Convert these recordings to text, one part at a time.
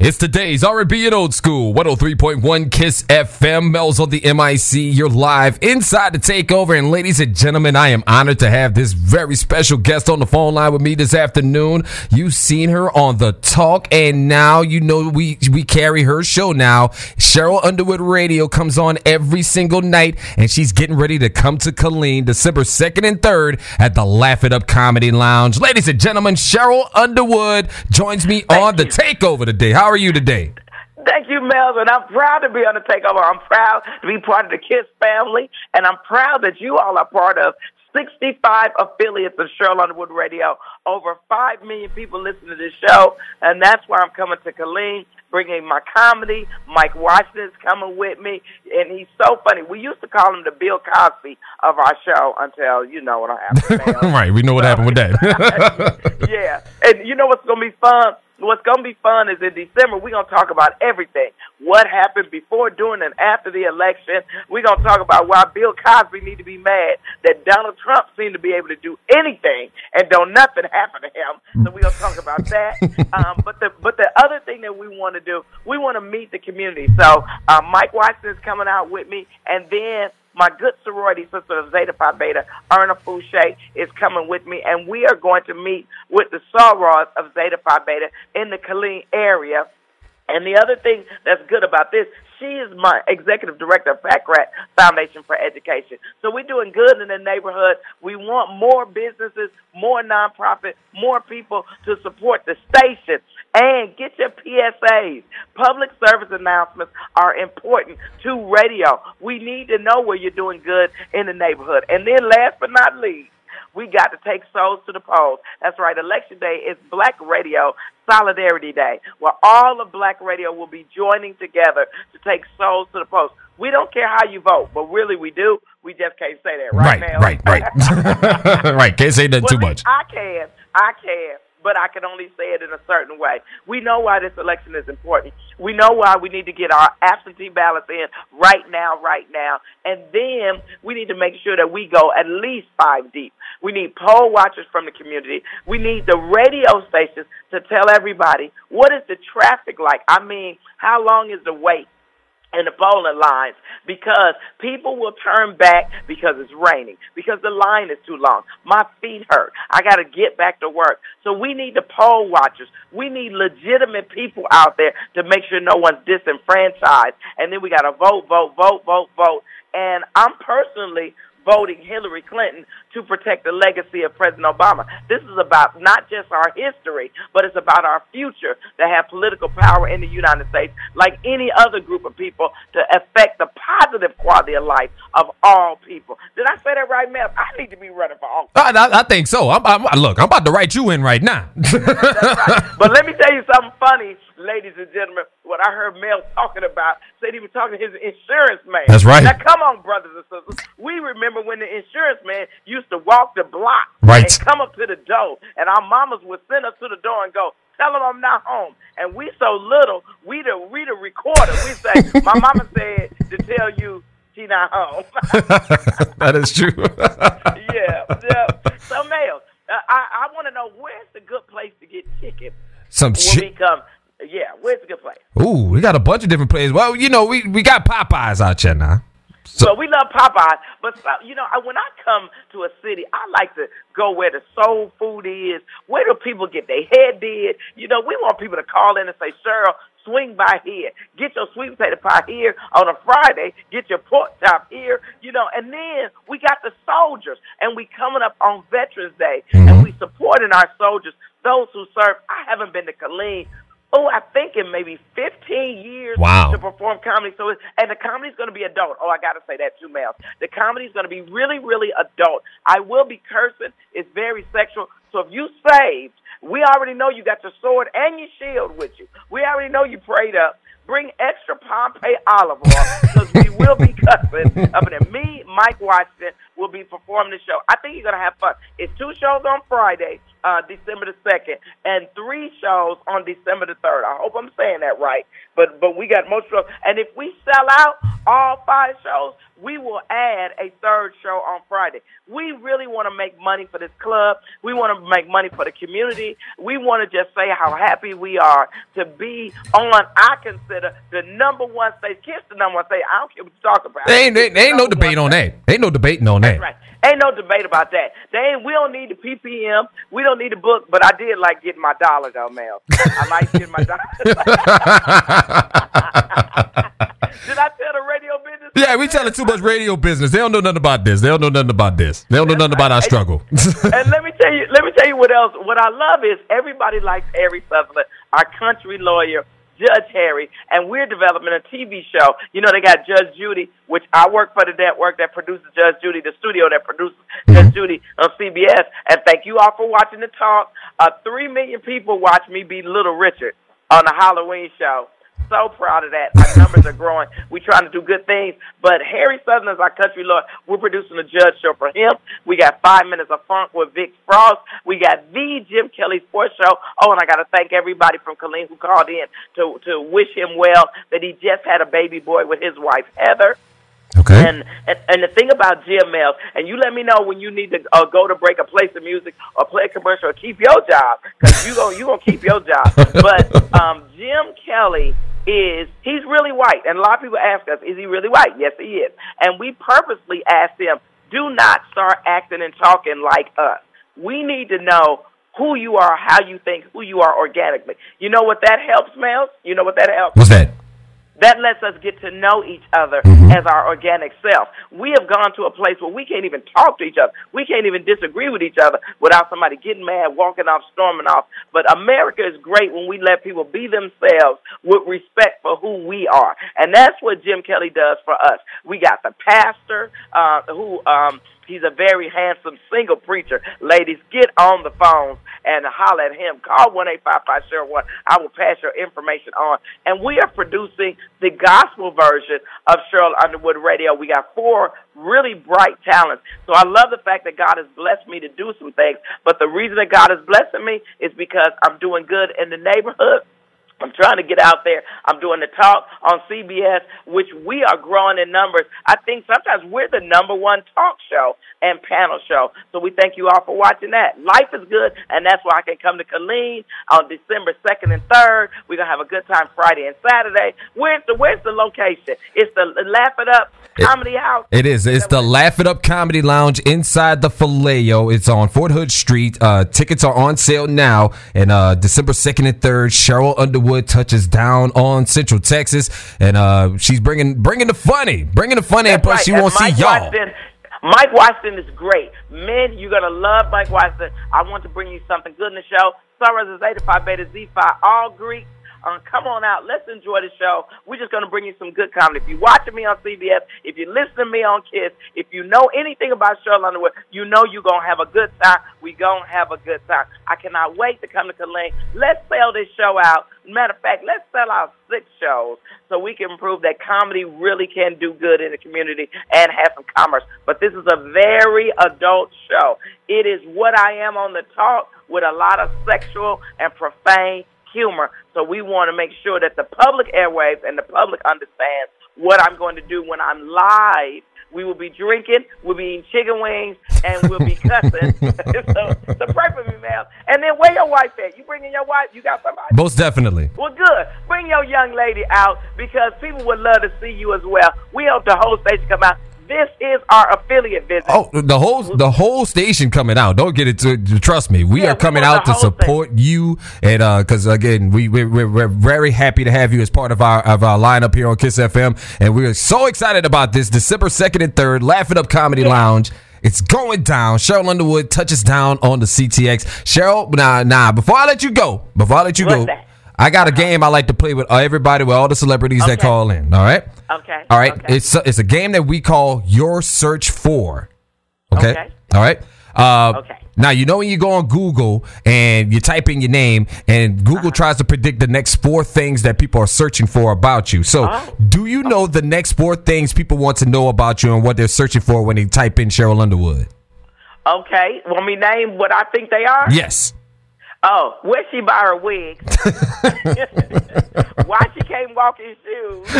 It's today's R&B and old school 103.1 Kiss FM. Mel's on the MIC. You're live inside the takeover. And ladies and gentlemen, I am honored to have this very special guest on the phone line with me this afternoon. You've seen her on the talk and now you know we, we carry her show now. Sheryl Underwood Radio comes on every single night and she's getting ready to come to Killeen December 2nd and 3rd at the Laugh It Up Comedy Lounge. Ladies and gentlemen, Sheryl Underwood joins me Thank on the takeover today. How are you today? Thank you, Melvin. I'm proud to be on the takeover. I'm proud to be part of the Kiss family, and I'm proud that you all are part of 65 affiliates of Sheryl Underwood Radio. Over 5 million people listen to this show, and that's why I'm coming to Killeen, bringing my comedy. Mike Washington's coming with me, and he's so funny. We used to call him the Bill Cosby of our show until, you know what happened. right, we know what happened with that. yeah. And you know what's going to be fun? What's going to be fun is in December, we're going to talk about everything. What happened before, during, and after the election. We're going to talk about why Bill Cosby need to be mad that Donald Trump seemed to be able to do anything and don't nothing happen to him. So we're going to talk about that. um, but the but the other thing that we want to do, we want to meet the community. So uh, Mike Watson is coming out with me, and then my good sorority sister of Zeta Phi Beta, Erna Fouché, is coming with me, and we are going to meet with the sorors of Zeta Phi Beta in the Killeen area. And the other thing that's good about this, she is my executive director of Pack Rat Foundation for Education. So we're doing good in the neighborhood. We want more businesses, more nonprofit, more people to support the station. And get your PSAs. Public service announcements are important to radio. We need to know where you're doing good in the neighborhood. And then last but not least, we got to take souls to the polls. That's right. Election day is Black Radio Solidarity Day, where all of Black Radio will be joining together to take souls to the polls. We don't care how you vote, but really we do. We just can't say that right, right, now. right, right. right. Can't say that Well, too much. I can. I can. But I can only say it in a certain way. We know why this election is important. We know why we need to get our absentee ballots in right now, right now. And then we need to make sure that we go at least five deep. We need poll watchers from the community. We need the radio stations to tell everybody what is the traffic like. I mean, how long is the wait? In the bowling lines because people will turn back because it's raining, because the line is too long. My feet hurt. I got to get back to work. So we need the poll watchers. We need legitimate people out there to make sure no one's disenfranchised. And then we got to vote, vote, vote, vote, vote. And I'm personally voting Hillary Clinton to protect the legacy of President Obama. This is about not just our history, but it's about our future to have political power in the United States, like any other group of people, to affect the positive quality of life of all people. Did I say that right, Mel? I need to be running for office. I, I, I think so. I'm, I'm, look, I'm about to write you in right now. Right. But let me tell you something funny, ladies and gentlemen. What I heard Mel talking about, said he was talking to his insurance man. That's right. Now, come on, brothers and sisters. We remember when the insurance man used to walk the block Right. and come up to the door, and our mamas would send us to the door and go, tell him I'm not home. And we so little, we the, we the recorder. We say, my mama said to tell you she not home. that is true. yeah, yeah. So, Mel, uh, I, I want to know where's the good place to get chicken Some when shit. we come. Yeah, where's the good place? Ooh, we got a bunch of different places. Well, you know, we, we got Popeyes out here now. So- So we love Popeyes, but uh, you know, when I come to a city, I like to go where the soul food is. Where do people get their head did? You know, we want people to call in and say, Sheryl, swing by here. Get your sweet potato pie here on a Friday. Get your pork chop here. You know, and then we got the soldiers, and we coming up on Veterans Day, and mm-hmm. we supporting our soldiers, those who serve. I haven't been to Killeen. Oh, I think in maybe 15 years Wow. to perform comedy. So, it, and the comedy's going to be adult. Oh, I got to say that too, Mel. The comedy's going to be really, really adult. I will be cursing. It's very sexual. So if you saved, we already know you got your sword and your shield with you. We already know you prayed up. Bring extra Pompeian olive oil because we will be cussing. I mean, me, Mike Washington, will be performing the show. I think you're gonna have fun. It's two shows on Friday, uh, December the second, and three shows on December the third. I hope I'm saying that right. But but we got most shows, and if we sell out all five shows, we will add a third show on Friday. We really want to make money for this club. We want to make money for the community. We want to just say how happy we are to be on, I consider, the number one station. Kiss the number one station. I don't care what you talk about. There ain't, ain't no debate on that. Ain't no debating on that. Right. Ain't no debate about that. They ain't, we don't need the PPM. We don't need the book, but I did like getting my dollar though, Mel. I like getting my dollar. did I tell the radio business? Yeah, we tell telling too much radio business. They don't know nothing about this. They don't know nothing about this. They don't know nothing about our struggle. and let me tell you, let me tell you what else. What I love is everybody likes Harry Sutherland, our country lawyer, Judge Harry, and we're developing a TV show. You know, they got Judge Judy, which I work for the network that produces Judge Judy, the studio that produces Judge Judy on CBS. And thank you all for watching the talk. Uh, three million people watch me be Little Richard on the Halloween show so proud of that. Our numbers are growing. We're trying to do good things. But Harry Southern is our country lord. We're producing a judge show for him. We got five minutes of funk with Vic Frost. We got the Jim Kelly Sports Show. Oh, and I got to thank everybody from Killeen who called in to to wish him well that he just had a baby boy with his wife Heather. Okay. And, and and the thing about Jim Mills, and you let me know when you need to uh, go to break or play some music or play a commercial or keep your job because you gonna you gonna keep your job. But um, Jim Kelly is he's really white, and a lot of people ask us, is he really white? Yes, he is. And we purposely asked him, do not start acting and talking like us. We need to know who you are, how you think, who you are organically. You know what that helps, Mel? You know what that helps? What's that? That lets us get to know each other mm-hmm. as our organic self. We have gone to a place where we can't even talk to each other. We can't even disagree with each other without somebody getting mad, walking off, storming off. But America is great when we let people be themselves with respect for who we are. And that's what Jim Kelly does for us. We got the pastor uh, who um, He's a very handsome single preacher. Ladies, get on the phones and holler at him. Call one eight five five zero one. I will pass your information on. And we are producing the gospel version of Sheryl Underwood Radio. We got four really bright talents. So I love the fact that God has blessed me to do some things. But the reason that God is blessing me is because I'm doing good in the neighborhood. I'm trying to get out there. I'm doing the talk on CBS, which we are growing in numbers. I think sometimes we're the number one talk show and panel show. So we thank you all for watching that. Life is good, and that's why I can come to Killeen on December 2nd and 3rd. We're going to have a good time Friday and Saturday. Where's the, where's the location? It's the Laugh It Up Comedy it, House. It is. It's the Laugh It Up Comedy Lounge inside the Filet-O. It's on Fort Hood Street. Uh, tickets are on sale now. And uh, December 2nd and 3rd, Sheryl Underwood touches down on Central Texas. And uh, she's bringing bringing the funny. Bringing the funny. That's and plus, right. she won't see y'all. Washington, Mike Watson is great. Men, you're going to love Mike Watson. I want to bring you something good in the show. Sunrise is 85 Beta Z5, all Greek. Uh, come on out. Let's enjoy the show. We're just going to bring you some good comedy. If you're watching me on CBS, if you're listening to me on Kiss, if you know anything about Sheryl Underwood, you know you're going to have a good time. We're going to have a good time. I cannot wait to come to Killeen. Let's sell this show out. Matter of fact, let's sell out six shows so we can prove that comedy really can do good in the community and have some commerce. But this is a very adult show. It is what I am on the talk with a lot of sexual and profane humor. So we want to make sure that the public airwaves and the public understands what I'm going to do when I'm live. We will be drinking, we'll be eating chicken wings, and we'll be cussing. so, so pray for me, man. And then where your wife at? You bringing your wife? You got somebody? Most definitely. Well, good. Bring your young lady out because people would love to see you as well. We hope the whole station come out this is our affiliate visit. Oh, the whole the whole station coming out. Don't get it to trust me. We Yeah, are coming want out to support you, and because again, we we're, we're, we're very happy to have you as part of our of our lineup here on Kiss FM, and we're so excited about this December second and third. Laugh It Up Comedy Lounge. It's going down. Sheryl Underwood touches down on the CTX. Sheryl, nah, nah. Before I let you go, before I let you What's go, that? I got a game I like to play with uh, everybody, with all the celebrities that call in. All right. Okay. All right. Okay. It's a, it's a game that we call Your Search For. Okay. Okay. All right. Uh, Okay. Now you know when you go on Google and you type in your name, and Google Uh-huh. tries to predict the next four things that people are searching for about you. So, Oh. do you know the next four things people want to know about you and what they're searching for when they type in Sheryl Underwood? Okay. Want me name what I think they are? Yes. Oh, where she buy her wig? Why she can't walk in shoes?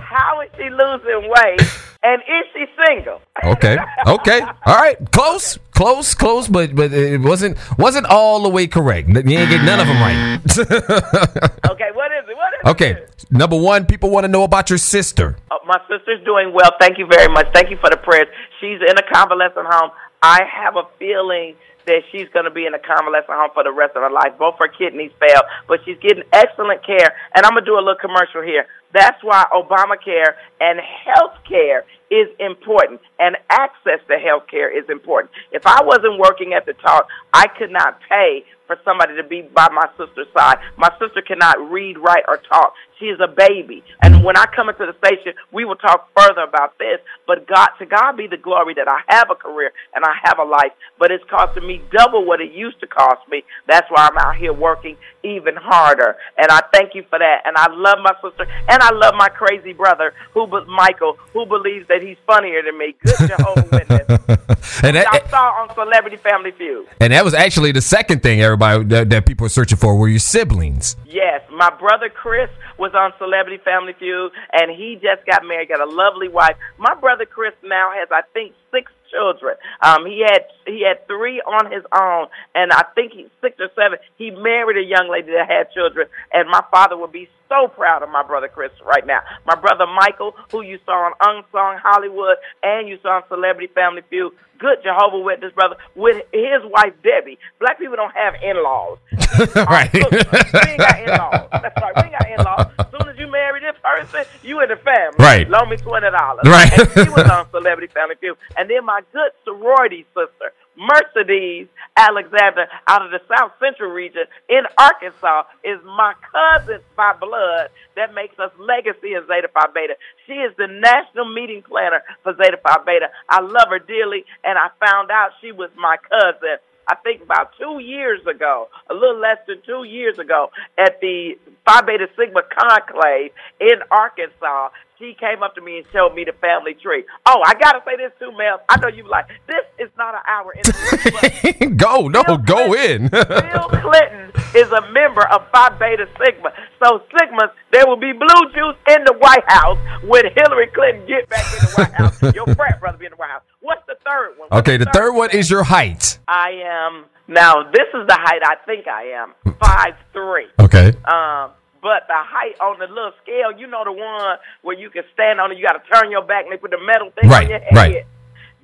how is she losing weight? And is she single? Okay. Okay. All right. Close. Close. Close. But but it wasn't wasn't all the way correct. You ain't get none of them right. okay. What is it? What is okay. it? Number one, people want to know about your sister. Oh, my sister's doing well. Thank you very much. Thank you for the prayers. She's in a convalescent home. I have a feeling that she's going to be in a convalescent home for the rest of her life. Both her kidneys failed, but she's getting excellent care. And I'm going to do a little commercial here. That's why Obamacare and health care is important and access to health care is important. If I wasn't working at the talk, I could not pay for somebody to be by my sister's side. My sister cannot read, write, or talk. She is a baby. And when I come into the station, we will talk further about this. But God, to God be the glory that I have a career and I have a life, but it's costing me double what it used to cost me. That's why I'm out here working even harder. And I thank you for that. And I love my sister and I love my crazy brother, who Michael, who believes that he's funnier than me. Good Jehovah Witness. and that, I saw on Celebrity Family Feud. And that was actually the second thing everybody that, that people are searching for were your siblings. Yes, my brother Chris was on Celebrity Family Feud, and he just got married, got a lovely wife. My brother Chris now has, I think, six children. Um, he had he had three on his own, and I think he's six or seven. He married a young lady that had children, and my father would be so proud of my brother Chris right now. My brother Michael, who you saw on Unsung Hollywood, and you saw on Celebrity Family Feud. Good Jehovah Witness brother with his wife Debbie. Black people don't have in-laws. right. we ain't got in-laws. That's right. We ain't got in-laws. As soon as you marry this person, you in the family. Right. Loan me twenty dollars. Right. And she was on Celebrity Family Feud, and then my good sorority sister Mercedes Alexander out of the South Central region in Arkansas is my cousin by blood that makes us legacy in Zeta Phi Beta. She is the national meeting planner for Zeta Phi Beta. I love her dearly, and I found out she was my cousin. I think about two years ago, a little less than two years ago, at the Phi Beta Sigma conclave in Arkansas she came up to me and showed me the family tree. Oh, I gotta say this too, Mel. I know you like this is not an hour go, no, Bill go Clinton, in. Bill Clinton is a member of Phi Beta Sigma. So Sigmas, there will be blue juice in the White House when Hillary Clinton get back in the White House. your frat brother be in the White House. What's the third one? What's okay, the, the third, third one is your height. I am now. This is the height I think I am. Five three. Okay. Um but the height on the little scale, you know the one where you can stand on it, you got to turn your back and they put the metal thing right, on your head. Right.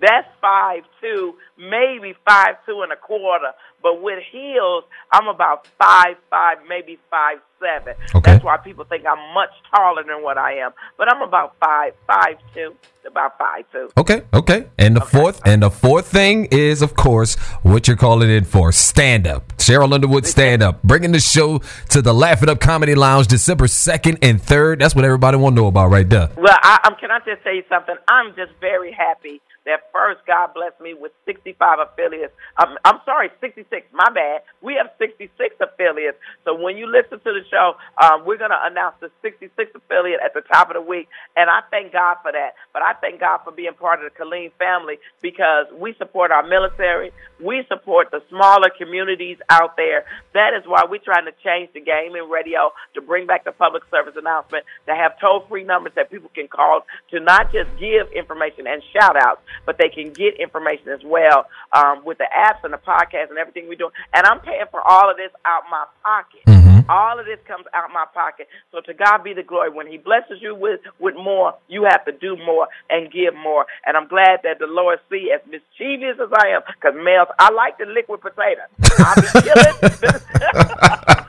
That's five two, maybe five two and a quarter. But with heels, I'm about five five, maybe five seven. Okay. That's why people think I'm much taller than what I am. But I'm about five five two, about five two. Okay, okay. And the okay. fourth and the fourth thing is, of course, what you're calling it for stand up. Sheryl Underwood stand up, bringing the show to the Laugh It Up Comedy Lounge December second and third. That's what everybody want to know about right there. Well, I, um, can I just say something? I'm just very happy that first God blessed me with 65 affiliates. Um, I'm sorry, 66. My bad. We have 66 affiliates. So when you listen to the show, um, we're going to announce the 66 affiliate at the top of the week, and I thank God for that. But I thank God for being part of the Killeen family because we support our military, we support the smaller communities out there. That is why we're trying to change the game in radio to bring back the public service announcement, to have toll free numbers that people can call to not just give information and shout outs, but they can get information as well um, with the apps and the podcast and everything we do. And I'm paying for all of this out my pocket. Mm-hmm. All of this comes out my pocket. So to God be the glory. When He blesses you with with more, you have to do more and give more. And I'm glad that the Lord see as mischievous as I am, because males, I like the liquid potato. I be killing.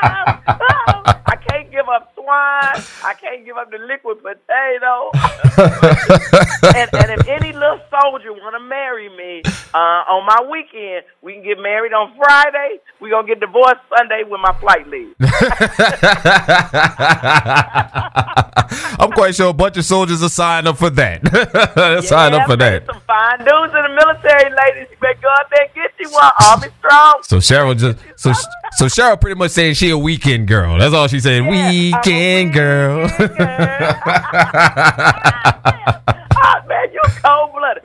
Ah, ah, ah. I can't give up swine. I can't give up the liquid potato. and, and if any little soldier want to marry me uh, on my weekend, we can get married on Friday. we going to get divorced Sunday when my flight leaves. I'm quite sure a bunch of soldiers are signing up for that. Sign yeah, up for that. Some fine dudes in the military, ladies. You better go out there and get you one. Army strong. So Sheryl just so so Sheryl pretty much saying she a weekend girl. That's all she's saying. Yeah, weekend, girl. Weekend girl. you cold blooded.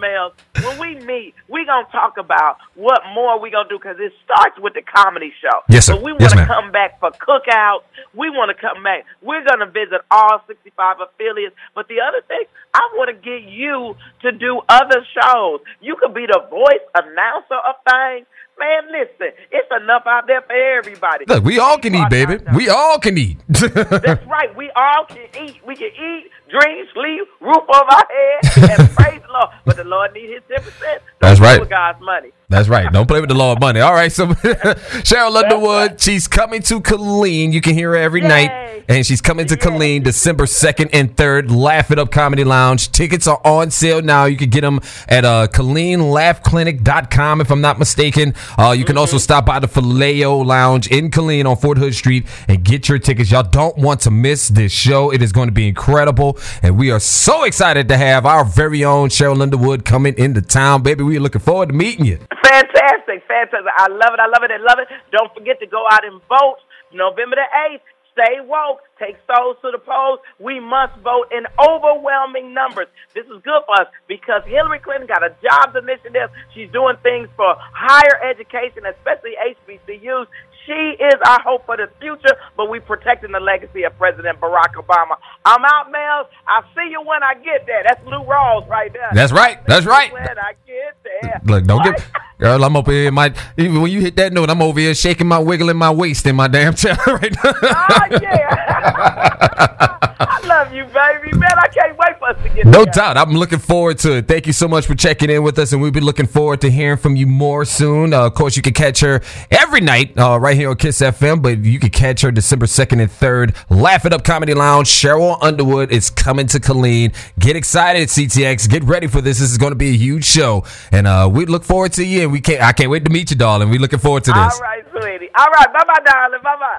Mel, when we meet, we gonna talk about what more we gonna do because it starts with the comedy show. Yes, sir. But we want yes, to come back for cookouts. We want to come back. We're going to visit all 65 affiliates. But the other thing, I want to get you to do other shows. You could be the voice announcer of things. Man, listen, it's enough out there for everybody. Look, we all can eat, baby. We all can eat. That's right. We all can eat. We can eat, drink, sleep, roof over our head, and praise the Lord. But the Lord needs his 10%. That's right. God's money. That's right. Don't play with the law of money. All right. So Sheryl Underwood, right. she's coming to Killeen. You can hear her every Yay. night. And she's coming to Yay. Killeen December 2nd and 3rd. Laugh It Up Comedy Lounge. Tickets are on sale now. You can get them at uh, KilleenLaughClinic.com if I'm not mistaken. Uh, you can mm-hmm. also stop by the Faleo Lounge in Killeen on Fort Hood Street and get your tickets. Y'all don't want to miss this show. It is going to be incredible. And we are so excited to have our very own Sheryl Underwood coming into town. Baby, we're looking forward to meeting you. Fantastic, fantastic. I love it. I love it. I love it. Don't forget to go out and vote November the 8th. Stay woke. Take souls to the polls. We must vote in overwhelming numbers. This is good for us because Hillary Clinton got a jobs initiative. She's doing things for higher education, especially HBCUs. She is our hope for the future, but we protecting the legacy of President Barack Obama. I'm out, Mel. I'll see you when I get there. That's Lou Rawls right there. That's right. That's right. When I get there. Look, don't get girl. I'm up here. My when you hit that note, I'm over here shaking my, wiggling my waist in my damn chair right now. oh yeah. I love you, baby. Man, I us to get No doubt. I'm looking forward to it. Thank you so much for checking in with us, and we'll be looking forward to hearing from you more soon. Uh, of course, you can catch her every night uh, right here on Kiss FM, but you can catch her December 2nd and 3rd. Laugh It Up Comedy Lounge. Sheryl Underwood is coming to Killeen. Get excited, CTX. Get ready for this. This is going to be a huge show, and uh, we look forward to you. And we can't. I can't wait to meet you, darling. We're looking forward to this. All right, sweetie. All right. Bye, bye, darling. Bye, bye.